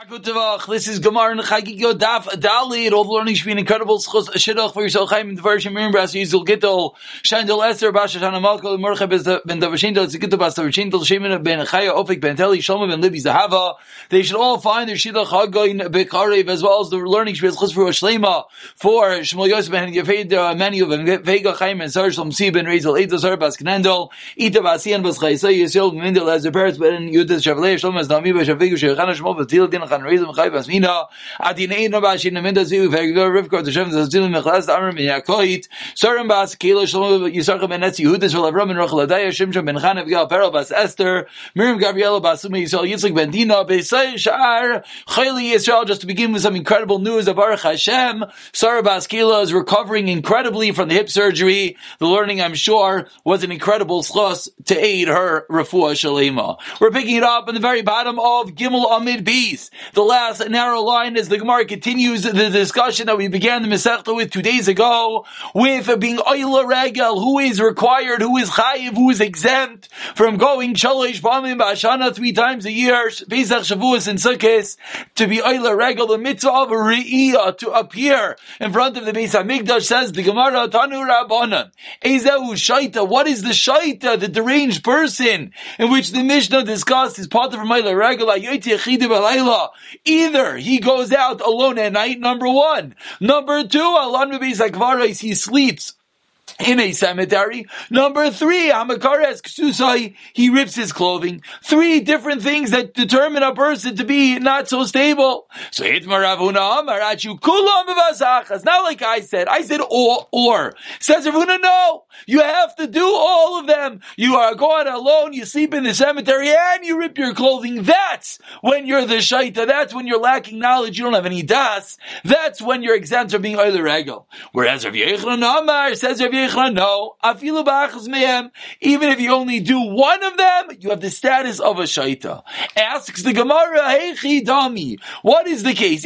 This is Gemara and Chagigyo Daf Adali. All the learning should be an incredible shidduch for yourself. Chaim the version Miriam Bras Yizul Gittel Shandel Esther Basha Shana Malkol Mercha Ben Davashindel Zikittel Bas Davashindel Shemin Ben Chaya Ofik Ben Teli Shlomo Ben Libby Zahava. They should all find their shidduch Hagoin Bekarev as well as the learning should be Chus for Shlema for Shmuel Yosef Ben Yefed uh, Manu Ben Vega Chaim and Sar Shlom Si Ben Rezel Eidah Sar Bas Knendel Ita Basian Bas Chaysa Yisrael Mendel as a parents Ben Yudas Shavlei Shlomo as Nami Bashavigu Shechana Shmo Batil Din Chan Rezel Chay Basmina Adinei No Bashin Minda Ziu Vegdo Rivka the Shem Zazil Mechlas Amr Min Yakoit Sarim Bas Kilo Shlomo Yisarcha Ben Etzi Yehudas Vel Avram Ben Rachel Adaya Shimshon Ben Chanav Gal Perel Bas Esther Miriam Gabriela Bas Sumi Yisrael Yitzchak Ben Dina Beisay Shar Chayli Yisrael just to begin with some incredible news of Baruch Hashem Sarah Bas Kilo is recovering incredibly from the hip surgery the learning I'm sure was an incredible schos to aid her refuah shalema we're picking it up in the very bottom of Gimel Amid Bees the last narrow line as the Gemara continues the discussion that we began the Masechta with two days ago, with being Oila Regel, who is required, who is Chayiv, who is exempt from going Shalosh Bamim Bashana three times a year, Pesach Shavuos and Sukkot, to be Oila Regel, the mitzvah of Re'iyah, to appear in front of the Beis HaMikdash, says the Gemara, Tanu Rabbanan, Ezehu Shaita, what is the Shaita, the deranged person, in which the Mishnah discussed is part of Oila Regel, Ayoyti Echidim Alayla, Either he goes out alone at night, number one. Number two, Alon he sleeps in a cemetery. Number three, Hamakares Ksusai, he rips his clothing. Three different things that determine a person to be not so stable. So Hitmar Rav Huna Amarachu Kulam It's not like I said. I said or or. Says Rav Huna, no. You have to do all of them. You are going alone, you sleep in the cemetery, and you rip your clothing. That's when you're the shaita. That's when you're lacking knowledge. You don't have any das. That's when you're exempt from being oiler regal. Whereas Rav Yechon Amar says Rav no. Afilu mehem. Even if you only do one of them, you have the status of a shaita. Asks the Gemara, Heichi dami. What is the case?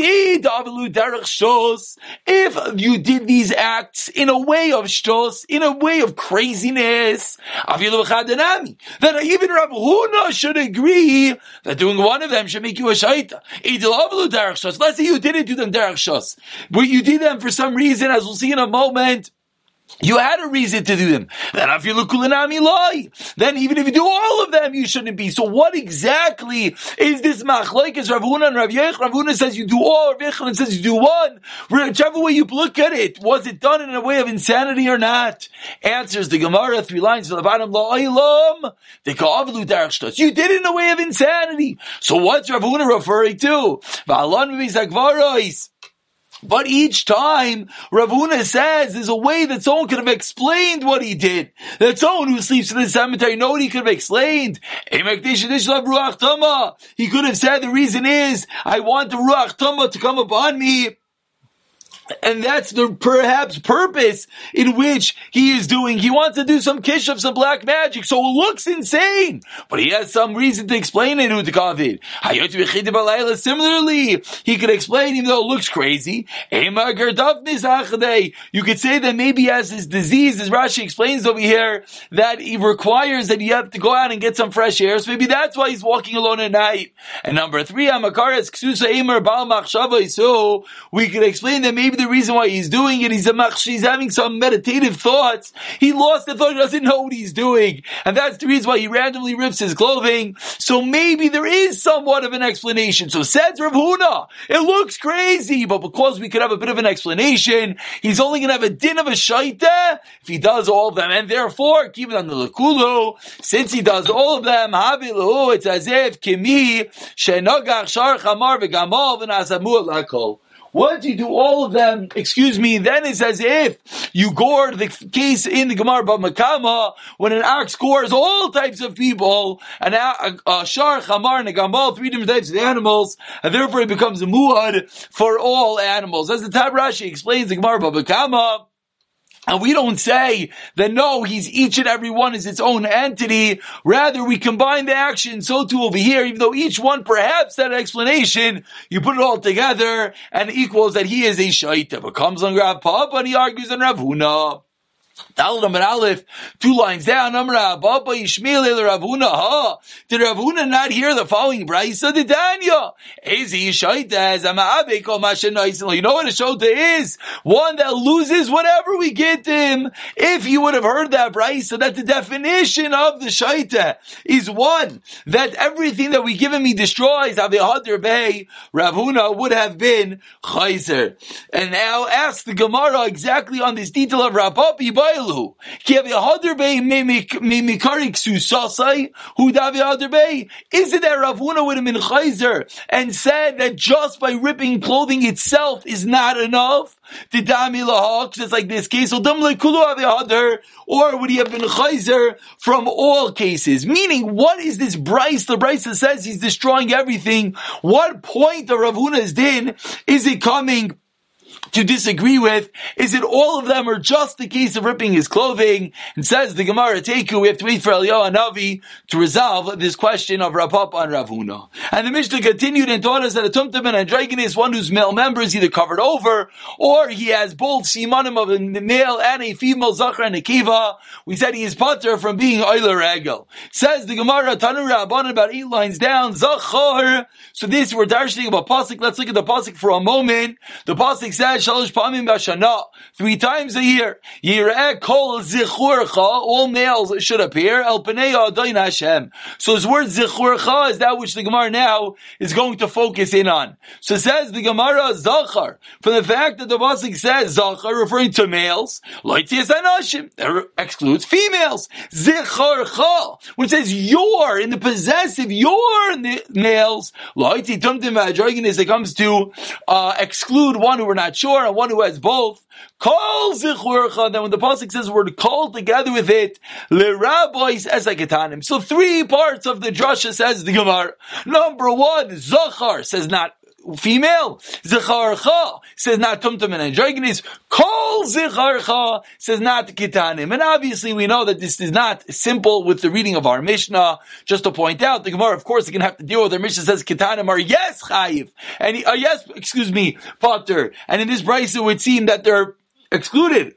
If you did these acts in a way of shtos, in a way of craziness, then even Rav Huna should agree that doing one of them should make you a shaita. Let's say you didn't do them derech shos, but you did them for some reason, as we'll see in a moment. You had a reason to do them. Then even if you do all of them, you shouldn't be. So what exactly is this machlokes? Rav Huna and Rav Yech? Rav Huna says you do all, Rav Yechon says you do one. Whichever way you look at it, was it done in a way of insanity or not? Answers the Gemara, three lines from the bottom. You did it in a way of insanity. So what's Rav Huna referring to? But each time, Rav Huna says there's a way that someone could have explained what he did. That someone who sleeps in the cemetery, nobody could have explained. He could have said the reason is, I want the Ruach Tama to come upon me and that's the perhaps purpose in which he is doing. He wants to do some kishuv, some black magic, so it looks insane. But he has some reason to explain it to David. Similarly, he could explain even though it looks crazy. You could say that maybe as this disease, as Rashi explains over here, that he requires that you have to go out and get some fresh air. So maybe that's why he's walking alone at night. And number three, so we could explain that maybe maybe the reason why he's doing it, he's a machsh, he's having some meditative thoughts. He lost the thought, he doesn't know what he's doing. And that's the reason why he randomly rips his clothing. So maybe there is somewhat of an explanation. So says Rav Huna, it looks crazy, but because we could have a bit of an explanation, he's only going to have a din of a shaita if he does all of them. And therefore, keep it on the lakulu, since he does all of them, it's as if kimi, shenogach shar chamar v'gamal v'nazamu lakol. Once you do all of them, excuse me, then it's as if you gored the case in the Gemara Makama when an ox gores all types of people, and a, a shar, chamar, and a gamal, three different types of animals, and therefore it becomes a muad for all animals. As the Tabrashi explains the Gemara Makama, and we don't say that no, he's each and every one is its own entity. Rather, we combine the action. So too over here, even though each one perhaps had an explanation, you put it all together and it equals that he is a shaita. But comes on Rav Papa and he argues on Rav Huna. Dalit Aleph, two lines down. Amar Abba Yishmael El Rav Huna. Ha! Did Rav Huna not hear the following brisa? Did Danya? Ezi Yishaita as Amaabe Kol Mashen You know what a shota is? One that loses whatever we get him. If you would have heard that brisa, that the definition of the shaita is one that everything that we give him he destroys. Avihadr Bey Rav Huna would have been Chayzer. And now ask the Gemara exactly on this detail of Rapapi Bailu. Ki Avihadr Bey Mimikarik Susasai, who Davihadr Bey. Is it that Rav Huna would have been Chayzer and said that just by ripping clothing itself is not enough? Did Dami Lahak, just like this case, or would he have been Chayzer from all cases? Meaning, what is this Bryce? The Bryce that says he's destroying everything. What point of Rav Huna's din is it coming to disagree with is it all of them are just the case of ripping his clothing. And says the Gemara Teku, we have to wait for Eliyahu Navi to resolve this question of Rapap and Rav Huna. And the Mishnah continued and taught us that a Tumtum and a Dragon is one whose male member is either covered over or he has both simanim of a male and a female Zachar and a Kiva. We said he is butter from being Euler Regel. Says the Gemara Tanu Rabban about eight lines down, Zachar. So this we're darshaning about Pasik. Let's look at the Pasik for a moment. The Pasik says, three times a year. All males should appear. So his word zichurcha is that which the Gemara now is going to focus in on. So says the Gemara zachar from the fact that the pasuk says zachar referring to males. Anashim that excludes females. Zichurcha which says your in the possessive your males. Loitzi is it comes to uh, exclude one who we're not sure and one who has both. Call zichurcha. Then when the pasuk says we're called together with it, le rabbis. So three parts of the drasha says the Gemara. Number one, zachar says not female. Zicharcha says not tumtum and androgynous. Kol zicharcha says not kitanim. And obviously we know that this is not simple with the reading of our Mishnah. Just to point out, the Gemara, of course, is going to have to deal with our Mishnah says kitanim are yes chayiv. And uh, yes, excuse me, potter. And in this price it would seem that they're excluded.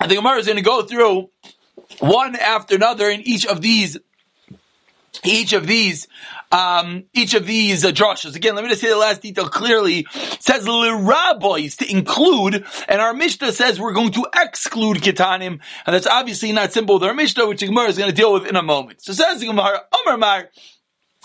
And the Gemara is going to go through one after another in each of these each of these, um, each of these uh, drushes. Again, let me just say the last detail clearly. It says rabbis to include, and our Mishnah says we're going to exclude kitanim, and that's obviously not simple with our Mishnah, which Gemara is going to deal with in a moment. So says the Gemara, Amar Mar,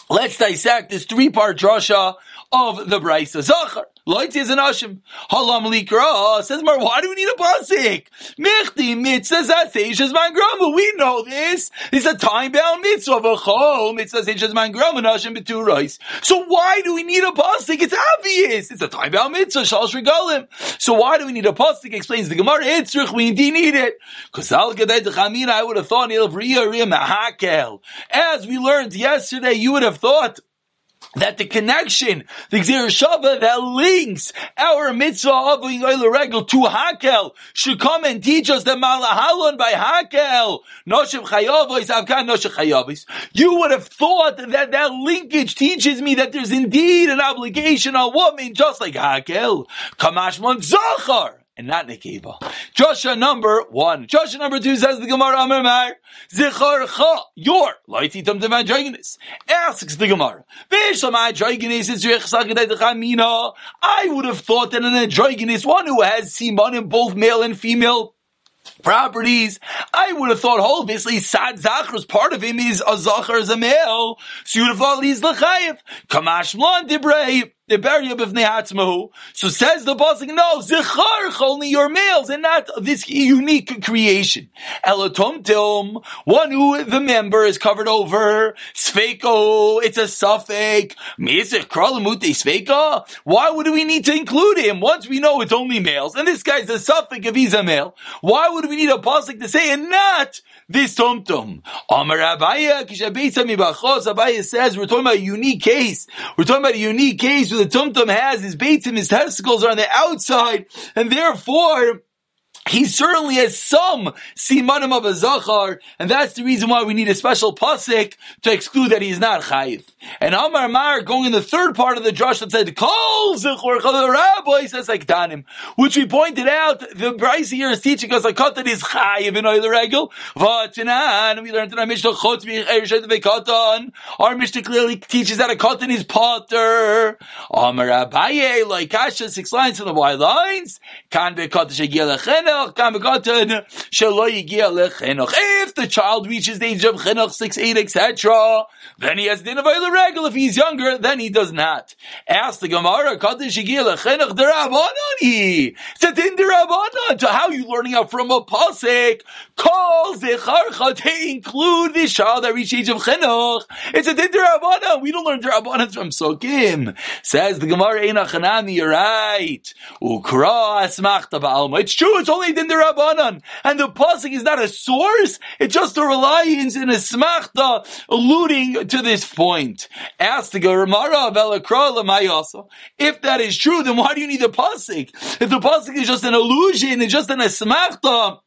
let's dissect this three-part drasha of the Brisa. Zachar. Loitzi is an Ashim. Halam likra. Says Mar, why do we need a pasik? Michti mitzvah zaseish man grama. We know this. It's a time-bound mitzvah. V'chol mitzvah zaseish man grama. Ashim betu rice. So why do we need a pasik? It's obvious. It's a time-bound mitzvah. Shalosh regalim. So why do we need a pasik? Explains the Gemara. It's we indeed need it. Because al I would have thought As we learned yesterday, you would have thought that the connection, the Shava that links our mitzvah of Regel to Hakel should come and teach us the Malahalon by Hakel. Noshev Chayavis, Avkan Noshev Chayavis. You would have thought that that linkage teaches me that there's indeed an obligation on woman just like Hakel. Kamashmon Zachar and not Nekeva. Joshua number one. Joshua number two says the Gemara Amar Mar, Zicharcha, your, Laiti Tum Devan Dragonis. Asks the Gemara, Veshamai Dragonis is I would have thought that an Androgonus, one who has Simon in both male and female, properties. I would have thought, oh, obviously, Sad Zachar's part of him is a Zachar as a male. So you would have thought he's L'chayev. Kamash Dibrei the barrier of So says the boss, no, zicharch, only your males, and not this unique creation. Elatomtom, one who the member is covered over, sfeiko, it's a suffix. Why would we need to include him once we know it's only males? And this guy's a suffix if he's a male. Why would we need a pasuk to say and not this tumtum? Amar Abaye, Abaye says we're talking about a unique case. We're talking about a unique case the tumtum has, his beitzim, his testicles are on the outside, and therefore, he certainly has some simanim of a zachar, and that's the reason why we need a special pasik to exclude that he is not chayiv. And Amar Mar going in the third part of the drush that said, Kol rabbi says like Danim, which we pointed out, the Bryce here is teaching us a katan is chayiv in oil regel. Vatinan, we learned in our Mishnah Chutz Katan. Our Mishnah clearly teaches that a katan is potter. Amar Abaye, like Kasha, six lines in the white lines. Kan be katan shegia lechenach, kan be katan shelo yigia lechenach. If the child reaches the age of chenach, six, eight, etc., then he has din of regel. If he's younger, then he does not. Ask the Gemara. It's a din derabanan. To how are you learning out from a pasuk? Call zecharcha to include the child that reaches age of chenach. It's a din derabanan. We don't learn derabanan from sokim. Says the Gemara, Eina you're right. Ukra asmachta ba'alma. It's true, it's only din derabanan. And the pasuk is not a source, it's just a reliance in a smachta alluding to this point. Ask the Gemara, if that is true, then why do you need the pasuk? If the pasuk is just an illusion, it's just an asmachta,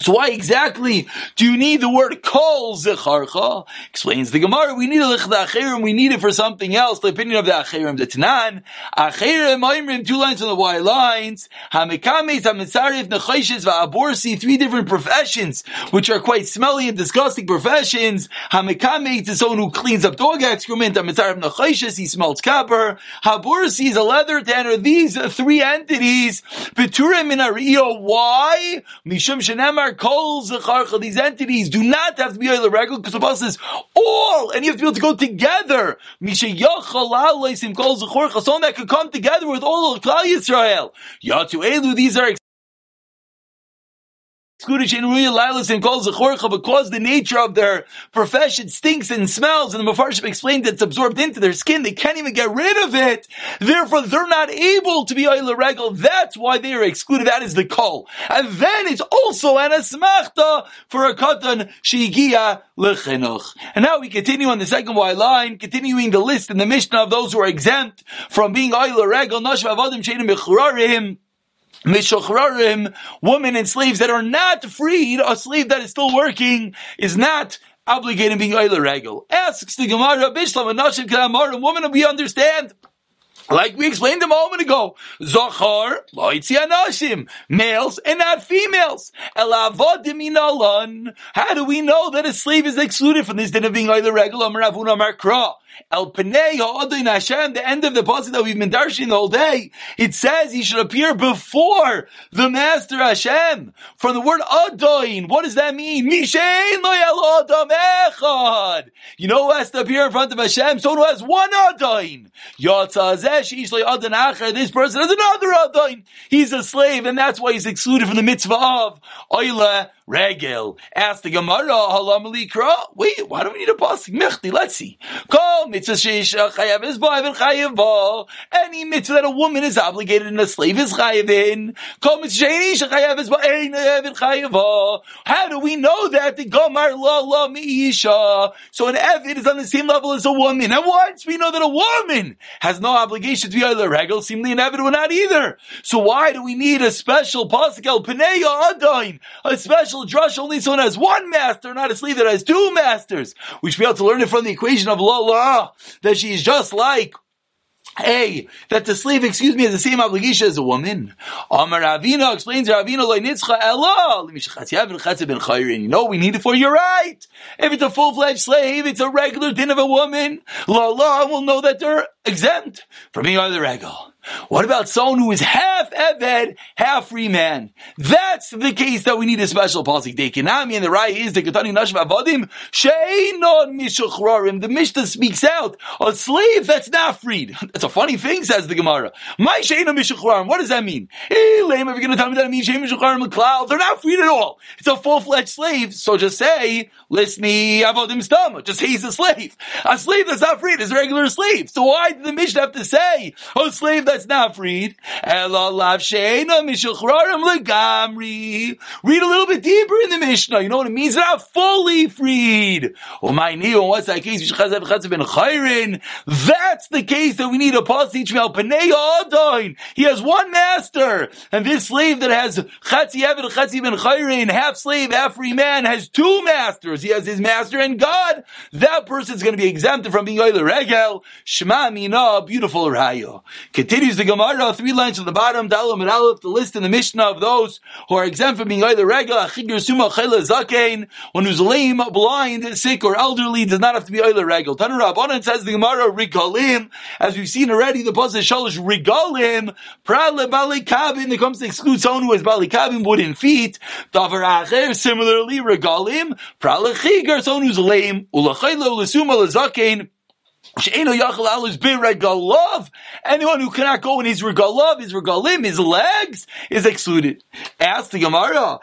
so why exactly do you need the word kol zecharcha? Explains the Gemara. We need a lichda achirim. We need it for something else. The opinion of the achirim. The Tanan achirim oimrim two lines on the y lines. Hamikames hamitzarif nechayshis va'aborsi. Three different professions which are quite smelly and disgusting professions. Hamikames is someone who cleans up dog excrement. Hamitzarif nechayshis he smells copper. Haborsi is a leather tanner. These three entities. Beturim in Why? Mishum shenemar kol These entities do not have to be the regular because the boss says all, and you have to be able to go together. Misha yachal kol Someone that could come together with all of Klal Yisrael. Yatu elu. These are lilas and calls because the nature of their profession stinks and smells, and the Mepharshim explained that it's absorbed into their skin. They can't even get rid of it. Therefore, they're not able to be oil regal. That's why they are excluded. That is the call. And then it's also an asmachta for a katan shigia lechenuch. And now we continue on the second Y line, continuing the list in the Mishnah of those who are exempt from being oil regal. Nashva avodim shenim Mishochrarim, women and slaves that are not freed, a slave that is still working is not obligated being Eiler Regel. Asks the Gemara, Bishlam, and Nashim Kadamar, woman, we understand. Like we explained a moment ago, Zohar, Anashim, males and not females. How do we know that a slave is excluded from this din of being either regular Maravuna Markra? El Hashem, the end of the passage that we've been darshing all day, it says he should appear before the Master Hashem. From the word Adoin, what does that mean? You know who has to appear in front of Hashem? Someone who has one This person has another Adain. He's a slave, and that's why he's excluded from the mitzvah of Oila Regel. Ask the Gemara, Halam Kra. Wait, why do we need a pasuk? Mechti, let's see. Call mitzvah sheisha chayav is and chayav. Any mitzvah that a woman is obligated and a slave is chayav in. Call mitzvah sheisha chayav is and chayav. How do we know that? The Gomar la la miisha. So an Evid is on the same level as a woman. And once we know that a woman has no obligation to be either regel, seemingly an Evid will not either. So why do we need a special pasuk el Peneya Adain? A special special drush only someone has one master, not a slave that has two masters. We should be able to learn it from the equation of la la, that she is just like a, that the slave, excuse me, has the same obligation as a woman. Amar Ravina explains Ravina loy nitzcha You know, we need it for you're right. If it's a full-fledged slave, it's a regular din of a woman. La la will know that they're exempt from being either regal. What about someone who is half Eved, half free man? That's the case that we need a special policy. Dekinami and the Rai is the Katani Nashva Avodim, Sheinon Mishuchrarim. The Mishnah speaks out. A slave that's not freed. That's a funny thing, says the Gemara. My Sheinon Mishuchrarim. What does that mean? Hey, lame, if you're going to tell me that it means Sheinon Mishuchrarim cloud, they're not freed at all. It's a full-fledged slave. So just say, list me Avodim Stam. Just he's a slave. A slave that's not freed is a regular slave. So why did the Mishnah have to say, oh slave that's not freed? Read a little bit deeper in the Mishnah. You know what it means? Not fully freed. Oh my knee, what's that case? That's the case that we need a me He has one master, and this slave that has Chatzi Eved Chatzi Ben Chayrin, half slave, half free man, has two masters. He has his master and God. That person is going to be exempted from being Oile Regel. Shema Mina, beautiful Raya. Continues the Gemara, three lines from the bottom, Dalam and Aleph, the list in the Mishnah of those who are exempt from being either Regel, Achigir Suma Chayla Zakein, one who's lame, blind, sick, or elderly does not have to be Oile Regel. Tanu Rabbanan says the Gemara, Rigalim, as we've seen already, the Pasuk Shalosh Rigalim, Prale Bali Kabin, that comes to exclude someone who has Bali Kabin, wooden feet, Davar Acher, similarly, Regalim, Prale Chigar, someone who's lame, Ulachayla, Ulasuma, Lazakein, Anyone who cannot go in his regalov, his regalim, his legs, is excluded. Ask the Gemara,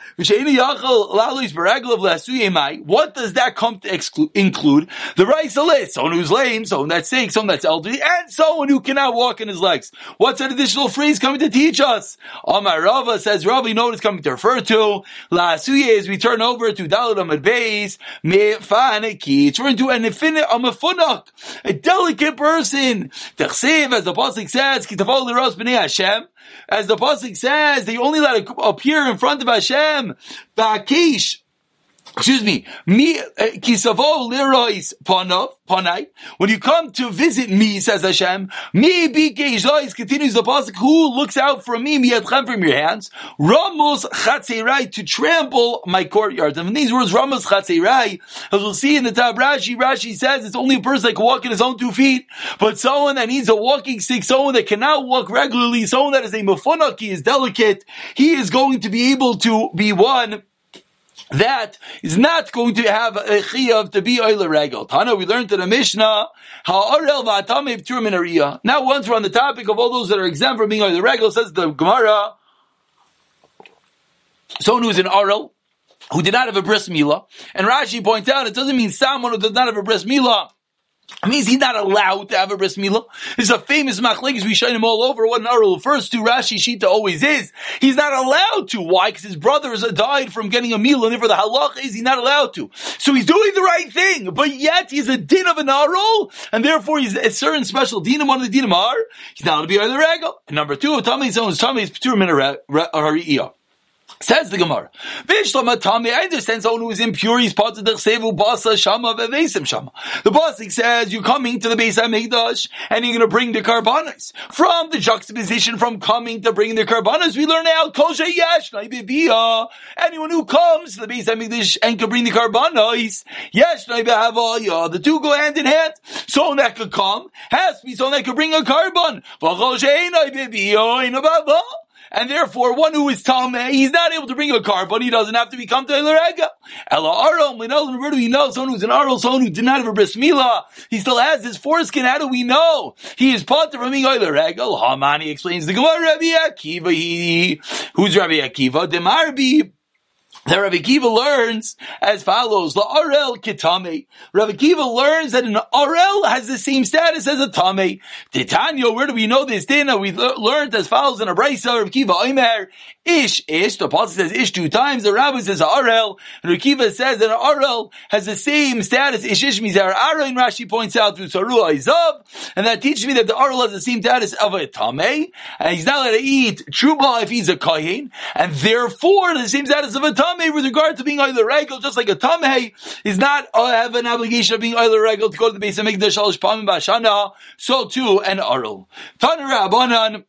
what does that come to exclude, include? The rice list, someone who's lame, someone that's sick, someone that's elderly, and someone who cannot walk in his legs. What's that additional phrase coming to teach us? Amar Rava says, Rava, you know what it's coming to refer to? Lasuye is we turn over to Dalit Amad Beis, Mefaniki, it's referring to an infinite, a mefunak, a delicate person. Tachsiv, as the Pasuk says, Kitavol Liros B'nei Hashem, as the Pasuk says, they only let it appear in front of Hashem, Ba'akish, excuse me, me eh, kisavo lirois panov panai. When you come to visit me, says Hashem, me bikeishlois continues the pasuk. Who looks out for me Me miyadchem from your hands? Ramos chatzerai to trample my courtyard. And in these words, Ramos chatzerai, as we'll see in the Tab Rashi, Rashi says it's only a person that can walk in his own two feet, but someone that needs a walking stick, someone that cannot walk regularly, someone that is a mafunaki, is delicate, he is going to be able to be one that is not going to have a chiyav to be oiler regal. Tana, we learned in the Mishnah how orel va'atame p'tur Now, once we're on the topic of all those that are exempt from being oiler regal, says the Gemara, someone who's an orel, who did not have a bris milah, and Rashi points out it doesn't mean someone who does not have a bris milah it means he's not allowed to have a bris milah. Is a famous machlekes. We shine him all over. What an arul refers to Rashi Shita always is. He's not allowed to. Why? Because his brothers died from getting a milah, and for the halach is he's not allowed to. So he's doing the right thing, but yet he's a din of an arul, and therefore he's a certain special din. of One of the dinim are he's not allowed to be on the regal. And number two, tummy someone's tummy is p'tur min Says the Gemara. Vishlamatami, I understand someone who is impure, he's part of the Chsevu Basa Shama Vevesim Shama. The Basik says, you're coming to the Beis HaMikdash, and you're gonna bring the Karbanas. From the juxtaposition from coming to bring the Karbanas, we learn out, Kosha Yesh, Anyone who comes to the Beis HaMikdash and can bring the Karbanas, Yesh, the two go hand in hand. Someone that could come, has to be someone that could bring a Karban and therefore one who is Talmeh, he's not able to bring a car, but he doesn't have to become Telerega. Ella Arom, know, where do we know? Someone who's an Arom, someone who did not have a bris milah, he still has his foreskin, how do we know? He is part from being Telerega. Hamani explains the Gemara, Rabbi Akiva, he, who's Rabbi Akiva? Demarbi, that Rabbi Akiva learns as follows: La Arel Kitame. Rabbi Akiva learns that an Arel has the same status as a Tame. Titania, where do we know this? Dina, we learned as follows in a Brisa, Rabbi Akiva Omer, Ish, Ish, the Apostle says Ish two times, the Rabbi says Arel, and Rabbi Akiva says that an Arel has the same status, Ish Ish Mizar and Rashi points out through Saru Aizav, and that teaches me that the Arel has the same status of a Tame, and he's not allowed to eat Truba if he's a Kayin, and therefore the same status of a Tame Tameh with regard to being either regal, just like a Tameh is not uh, have an obligation of being either regal to go to the base of Mikdash Shalosh Pamim Bashana, so too an Arul. Abanan,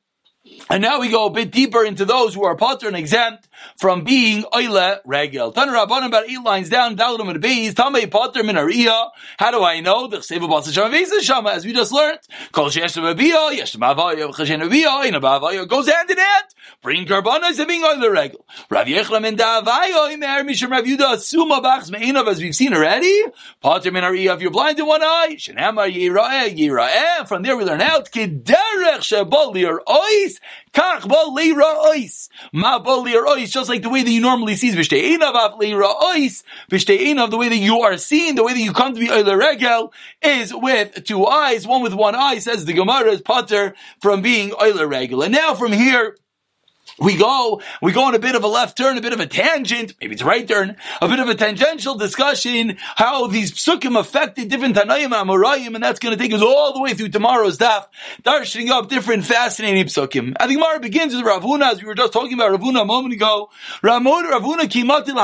and now we go a bit deeper into those who are potter and exempt from being oile regel. Tan Rabbanim about eight lines down, Dalim and Beis, Tamei potter minariya. How do I know? The Chsevu Basa Shama Vesa Shama, as we just learned. Kol Shesh Mabiyah, Yesh Mavaya, Cheshen Mabiyah, in Mavaya goes hand in hand bring karbanos and being on the regular. Rav Yechlam and Davayo oh, Imer Mishum Rav Yudah Suma Bachs Me'inav as we've seen already. Pater Min if you're blind in one eye. Shenamar Yira'eh Yira'eh. From there we learn out Kiderech Shebol Lir Ois Kach Bol Lira Ois. Ma Bol Lir Ois just like the way that you normally see Vishteinav Af Lira Ois. Vishteinav the way that you are seen, the way that you come to be Oile Regel is with two eyes. One with one eye says the Gemara is Pater from being Oile Regel. And now from here we go, we go on a bit of a left turn, a bit of a tangent, maybe it's a right turn, a bit of a tangential discussion, how these psukim affected different Tanaim Amorayim, and that's going to take us all the way through tomorrow's daf, darshaning up different fascinating psukim. I think Mara begins with Rav Huna, as we were just talking about Rav Huna a moment ago. Ramon, Rav Huna came up to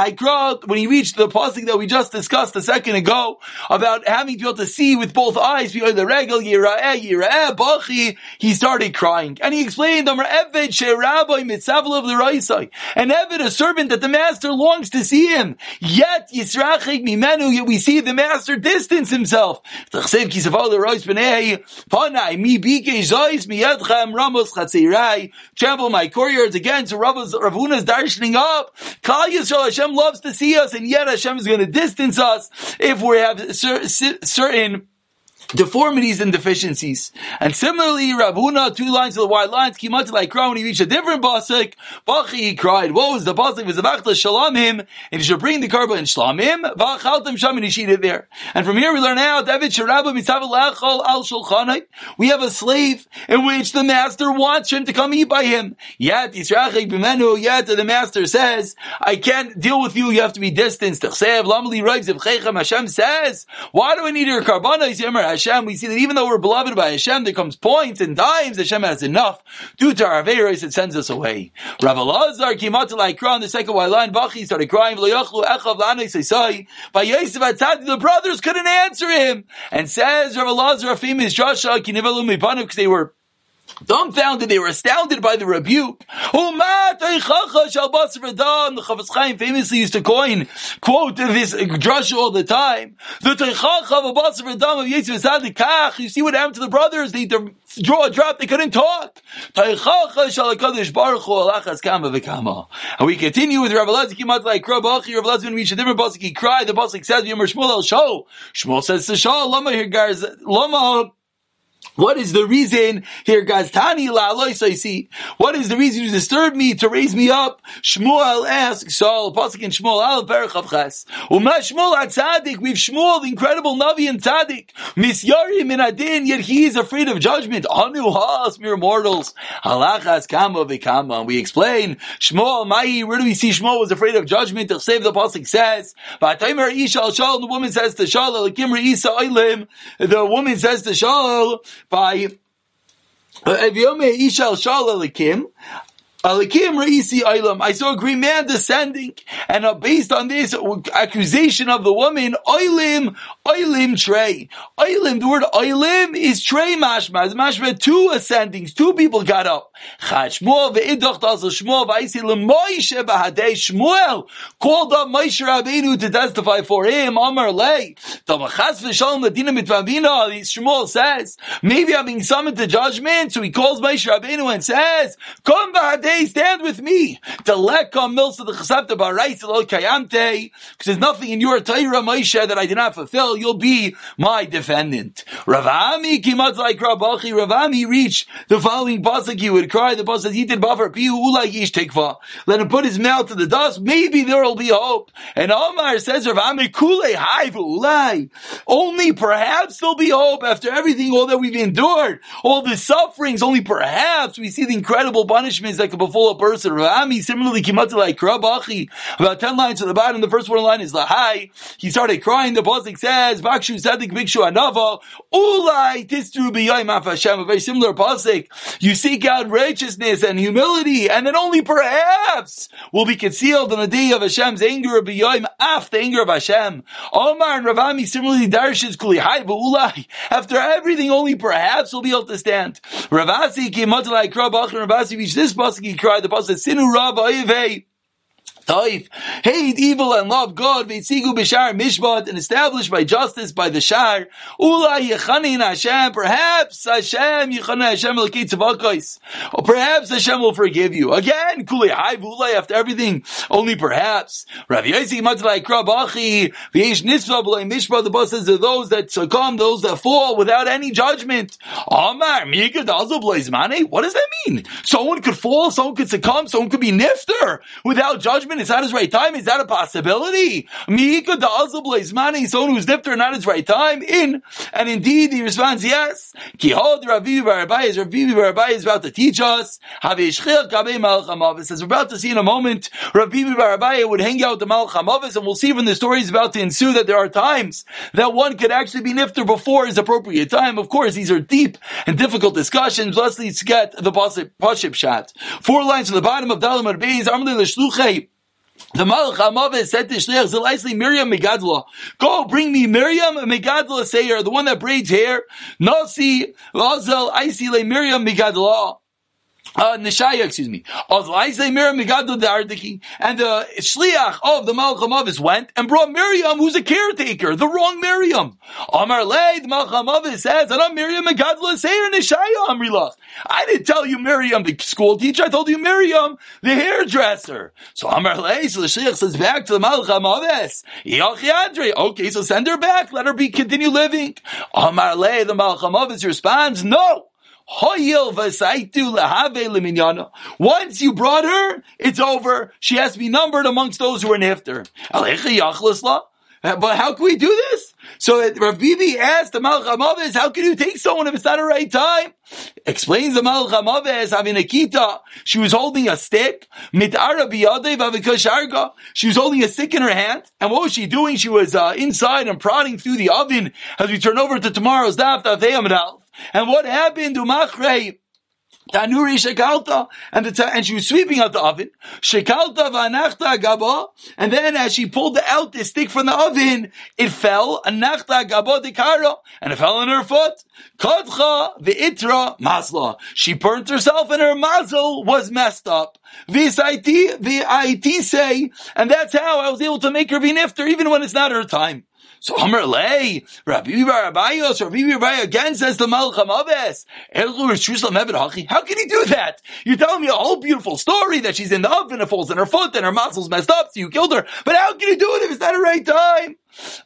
when he reached the pasuk that we just discussed a second ago, about having to be able to see with both eyes, behind the regal, yira'eh, yira'eh, bachi, he started crying. And he explained, She of the Raisai. And Evid, a servant that the master longs to see him. Yet, Yisrachik mimenu, yet we see the master distance himself. Trample my courtyards again, so Rav Huna is darshaning up. Kal Yisrael, Hashem loves to see us, and yet Hashem is going to distance us if we have certain deformities and deficiencies. And similarly, Rav Huna, two lines of the wide lines, came to like when he reached a different basik. Bachi, he cried, what was the basik? Was the bachta shalom and he should bring the karba and shalom him, v'achaltem sham, and he sheet there. And from here we learn out, David Sharabba mitzav lachal al shulchanai. We have a slave in which the master wants him to come eat by him. Yet, Yisrachik b'menu, yet the master says, I can't deal with you, you have to be distanced. Hashem says, why do I need your karbana? Hashem, we see that even though we're beloved by Hashem, there comes points and times Hashem has enough due to our Averis, it sends us away. Rav Elazar came out to like on the second white line, Bachi started crying, By Yosef the brothers couldn't answer him. And says Rav Elazar, a famous Joshua, because they were dumbfounded, they were astounded by the rebuke. The Chofetz Chaim famously used to coin, quote this drush all the time. The of You see what happened to the brothers? They draw a drop, they couldn't talk. And we continue with Rav Elazar Kimat like Rav Elazar when we reach a different pasuk, he cried. The pasuk says, "Yomer Shmuel El Shol." Shmuel says to Shol, "Lama guys, Lama." What is the reason here, guys? Tani I see. What is the reason you disturb me to raise me up? Shmuel asks Saul, Pasuk and Shmuel al Perchav Ches. Uma Shmuel Tzadik. We've Shmuel, the incredible Navi and Tzadik. Misyarim in Adin, yet he is afraid of judgment. Anu has mere mortals. Halachas kama v'kama. We explain Shmuel Mai. Where do we see Shmuel was afraid of judgment? To save the Pasuk says, V'ataymer Isha Shal. The woman says to Shal, The woman says to Shal by Shal Alikim Reisi. I saw a green man descending, and uh, based on this accusation of the woman, Oilim, Oilim Trey. Oilim, the word Oilim is Trey Mashma. It's Mashma, two ascendings, two people got up. Chashmuel ve'idach also Shmuel v'aisi le'moishe b'hadei Shmuel called up Moshe Rabbeinu to testify for him, Amar Lei. Tamachas v'shalom ladina mitvavina, Shmuel says, maybe I'm being summoned to judgment, so he calls Moshe Rabbeinu and says, come b'hadei stand with me. The lekam milsa the chesapta baraisa lo kayante, because there's nothing in your Torah, Moshe, that I did not fulfill. You'll be my defendant. Rav Ami kimat like Rabachi. Rav Ami reached the following pasuk. He would cry. The pasuk he did buffer pihu ula yish tekva. Let him put his mouth to the dust. Maybe there will be hope. And Omar says, Rav Ami kule haivu ulai. Only perhaps there'll be hope after everything, all that we've endured, all the sufferings. Only perhaps we see the incredible punishments that could befall a person. Rami similarly to like Rabachi about ten lines to the bottom. The first one line is Lahai. He started crying. The pasuk says Bakshu Sadik Bikshu Anava Ulai Tistru B'Yayim Hashem. A very similar pasuk. You seek out righteousness and humility, and then only perhaps will be concealed on the day of Hashem's anger B'Yayim after the anger of Hashem. Omar and Rav Ami similarly darshes Kuli Hai Ulai. After everything, only perhaps will be able to stand. Rav Assi to like Rabachi. Rav Assi reached this pasuk he cried, the pasuk Sinu Rav Taif, hate evil and love God, Veitzigu b'shar mishpat, and established by justice by the shar. Ula yechanin Hashem, perhaps Hashem yechanin Hashem l'kei Or perhaps Hashem will forgive you. Again, kuli haiv v'ulay after everything, only perhaps. Rav Yossi matzvah ikra bachi, v'yesh nitzvah b'lay mishpat, the boss says are those that succumb, those that fall without any judgment. Amar, mika dazu b'lay What does that mean? Someone could fall, someone could succumb, someone could be nifter without judgment it's not his right time. Is that a possibility? Miika da someone who's nifter not his right time. In and indeed he responds yes. Kihod Rav Bibi bar Abaye is Rav Bibi is about to teach us. As we're about to see in a moment, Rav Bibi bar Abaye would hang out the Malchamavis, and we'll see from the story is about to ensue that there are times that one could actually be nifter before his appropriate time. Of course, these are deep and difficult discussions. Let's get the Paship shot. Four lines from the bottom of Dalim Beis, Amlin L'Shluchei. The Malach Hamavet said to Shliach Zelaisli Miriam Megadla, go bring me Miriam Megadla Seir, the one that braids hair. Nasi Lazel Aisile Miriam Megadla uh, Nishaya, excuse me, of Miriam the and the shliach of the Malcham Avis went and brought Miriam, who's a caretaker, the wrong Miriam. Amar Lei, the Malcham Avis says, and I'm Miriam Megadla Seir Nishaya Amrilach. I didn't tell you Miriam, the school teacher, I told you Miriam, the hairdresser. So Amar Lei, so the shliach says back to the Malcham Avis, okay, so send her back, let her be, continue living. Amar Lei, the Malcham Avis responds, no. Once you brought her, it's over. She has to be numbered amongst those who are nifter. But how can we do this? So Rav Bibi asked the Malach Hamaves, how can you take someone if it's not the right time? Explains the Malach Hamaves, having a kita, she was holding a stick, she was holding a stick in her hand, and what was she doing? She was uh, inside and prodding through the oven as we turn over to tomorrow's daf, daf and what happened to Machrei? Tanuri shekalta, and the and she was sweeping out the oven. Shekalta v'anachta gaba, and then as she pulled out the stick from the oven, it fell. Anachta gaba dekara, and it fell on her foot. Kadcha v'itra masla. She burnt herself, and her mazel was messed up. V'it v'it say, and that's how I was able to make her be nifter, even when it's not her time. So Amr Lei, Rabbi Barabayos, Rabbi Barabayos again says the Malcham Aves. How can he do that? You're telling me a whole beautiful story that she's in the oven, it falls in her foot, and her muscles messed up, so you killed her. But how can you do it if it's not the right time?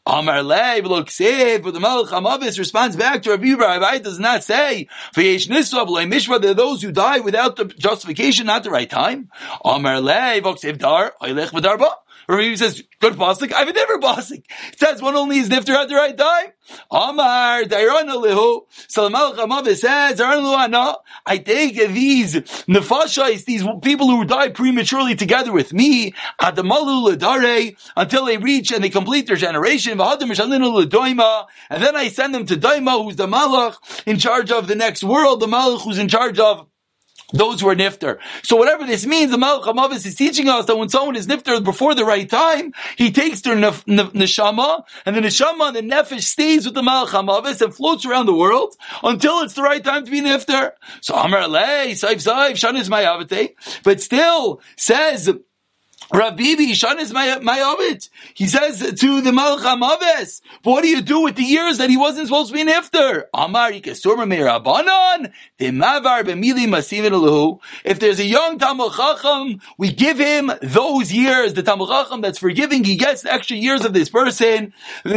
Amar Lei, look, say, but the Malcham Aves responds back to Rabbi Barabayos does not say, for Yesh Nisab, Mishra, there are those who die without the justification, not the right time. Amar Lei, Voksev Dar, Eilech V'darba. Rabbi says, good pasuk. I've never pasuk. It says one only is nifter at the right time. Amar Dairan Alihu. So the Malach Amav says, I take these nefashais, these people who die prematurely together with me, Adamalu Ladare, until they reach and they complete their generation, and then I send them to Daima, who's the Malach in charge of the next world, the Malach who's in charge of those who are nifter. So whatever this means, the Malach Hamavis is teaching us that when someone is nifter before the right time, he takes their nef- neshama, and the neshama, the nefesh stays with the Malach Hamavis and floats around the world until it's the right time to be nifter. So Amar Lei, Saif Saif, Shanis Mayavate, but still says, Rav Bibi, Shan is my, my Ovid. He says to the Malach Amaves, what do you do with the years that he wasn't supposed to be an iftar? Amar Meirabanan, the Mavar Masivin. If there's a young Talmud Chacham, we give him those years, the Talmud Chacham that's forgiving, he gets extra years of this person, uh,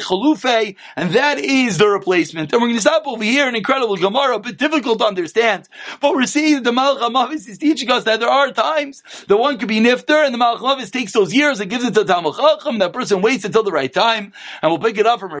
Chalufe, and that is the replacement. And we're going to stop over here, an incredible Gemara, but difficult to understand. But we're seeing the Malach Amaves is teaching us that there are times the one could be nifter, and the Malach takes those years and gives it to Talmud Chacham, that person waits until the right time, and we'll pick it up from